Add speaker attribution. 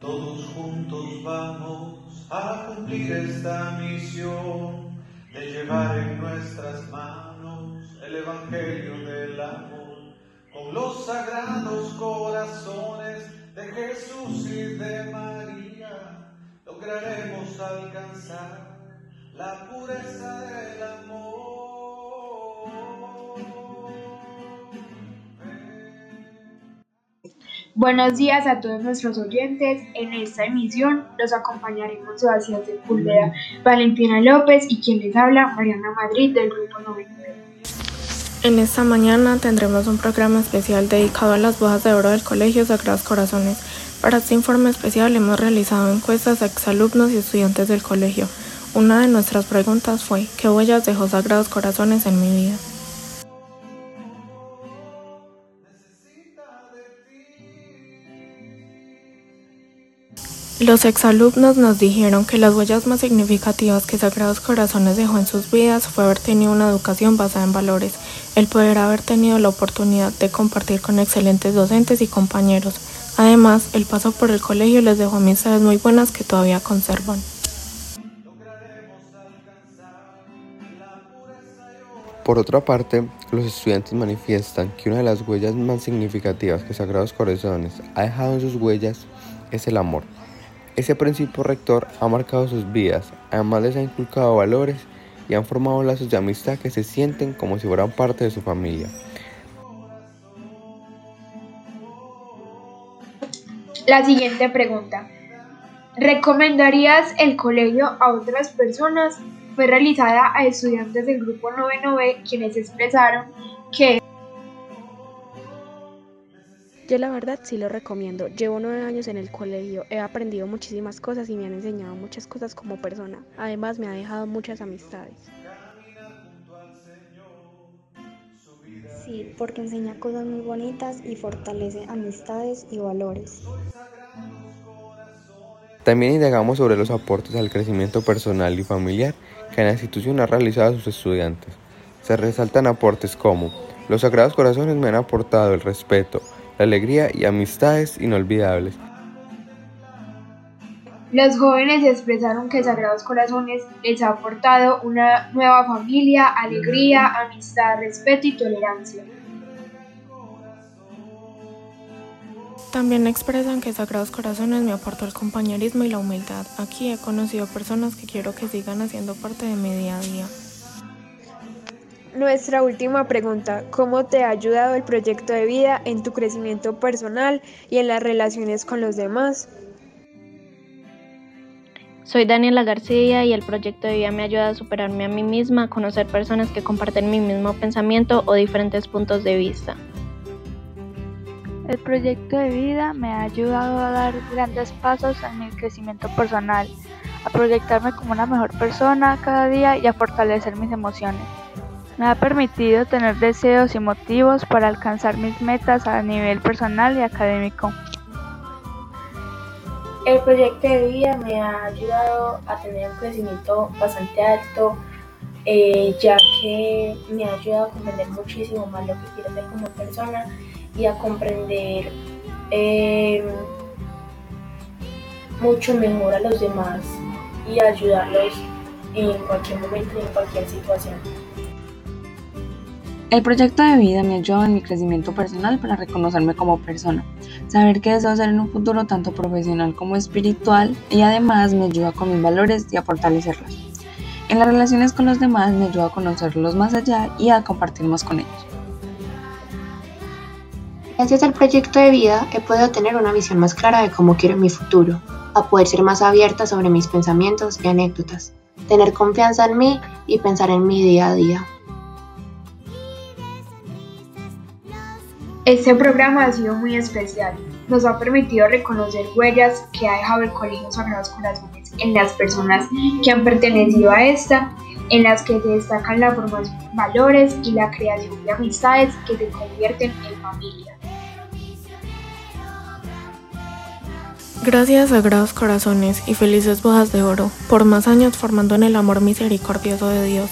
Speaker 1: Todos juntos vamos a cumplir esta misión de llevar en nuestras manos el Evangelio del amor con los sagrados corazones de Jesús y de María. Lograremos alcanzar la pureza del amor.
Speaker 2: Buenos días a todos nuestros oyentes. En esta emisión los acompañaremos Sebastián Sepúlveda, Valentina López y quien les habla, Mariana Madrid del Grupo 99.
Speaker 3: En esta mañana tendremos un programa especial dedicado a las bodas de oro del Colegio Sagrados Corazones. Para este informe especial hemos realizado encuestas a exalumnos y estudiantes del colegio. Una de nuestras preguntas fue, ¿qué huellas dejó Sagrados Corazones en mi vida? Los exalumnos nos dijeron que las huellas más significativas que Sagrados Corazones dejó en sus vidas fue haber tenido una educación basada en valores, el poder haber tenido la oportunidad de compartir con excelentes docentes y compañeros. Además, el paso por el colegio les dejó amistades muy buenas que todavía conservan.
Speaker 4: Por otra parte, los estudiantes manifiestan que una de las huellas más significativas que Sagrados Corazones ha dejado en sus huellas es el amor. Ese principio rector ha marcado sus vidas, además les ha inculcado valores y han formado lazos de amistad que se sienten como si fueran parte de su familia.
Speaker 2: La siguiente pregunta. ¿Recomendarías el colegio a otras personas? Fue realizada a estudiantes del grupo 9 quienes expresaron que
Speaker 5: Yo la verdad sí lo recomiendo. Llevo nueve años en el colegio, he aprendido muchísimas cosas y me han enseñado muchas cosas como persona. Además me ha dejado muchas amistades.
Speaker 6: Sí, porque enseña cosas muy bonitas y fortalece amistades y valores.
Speaker 4: También indagamos sobre los aportes al crecimiento personal y familiar que la institución ha realizado a sus estudiantes. Se resaltan aportes como los Sagrados Corazones me han aportado el respeto, la alegría y amistades inolvidables.
Speaker 2: Los jóvenes expresaron que Sagrados Corazones les ha aportado una nueva familia, alegría, amistad, respeto y tolerancia.
Speaker 3: También expresan que Sagrados Corazones me aportó el compañerismo y la humildad. Aquí he conocido personas que quiero que sigan haciendo parte de mi día a día.
Speaker 5: Nuestra última pregunta, ¿cómo te ha ayudado el proyecto de vida en tu crecimiento personal y en las relaciones con los demás?
Speaker 7: Soy Daniela García y el proyecto de vida me ayuda a superarme a mí misma, a conocer personas que comparten mi mismo pensamiento o diferentes puntos de vista.
Speaker 8: El proyecto de vida me ha ayudado a dar grandes pasos en mi crecimiento personal, a proyectarme como una mejor persona cada día y a fortalecer mis emociones. Me ha permitido tener deseos y motivos para alcanzar mis metas a nivel personal y académico.
Speaker 9: El proyecto de vida me ha ayudado a tener un crecimiento bastante alto, eh, ya que me ha ayudado a comprender muchísimo más lo que quiero ser como persona y a comprender eh, mucho mejor a los demás y ayudarlos en cualquier momento y en cualquier situación.
Speaker 10: El proyecto de vida me ayuda en mi crecimiento personal para reconocerme como persona, saber qué deseo hacer en un futuro tanto profesional como espiritual y además me ayuda con mis valores y a fortalecerlos. En las relaciones con los demás me ayuda a conocerlos más allá y a compartir más con ellos.
Speaker 11: Gracias al proyecto de vida he podido tener una visión más clara de cómo quiero mi futuro, a poder ser más abierta sobre mis pensamientos y anécdotas, tener confianza en mí y pensar en mi día a día.
Speaker 2: Este programa ha sido muy especial. Nos ha permitido reconocer huellas que ha dejado el Colegio Sagrados Corazones en las personas que han pertenecido a esta, en las que se destacan la formación de valores y la creación de amistades que se convierten en familia.
Speaker 3: Gracias Sagrados Corazones y felices bodas de oro, por más años formando en el amor misericordioso de Dios.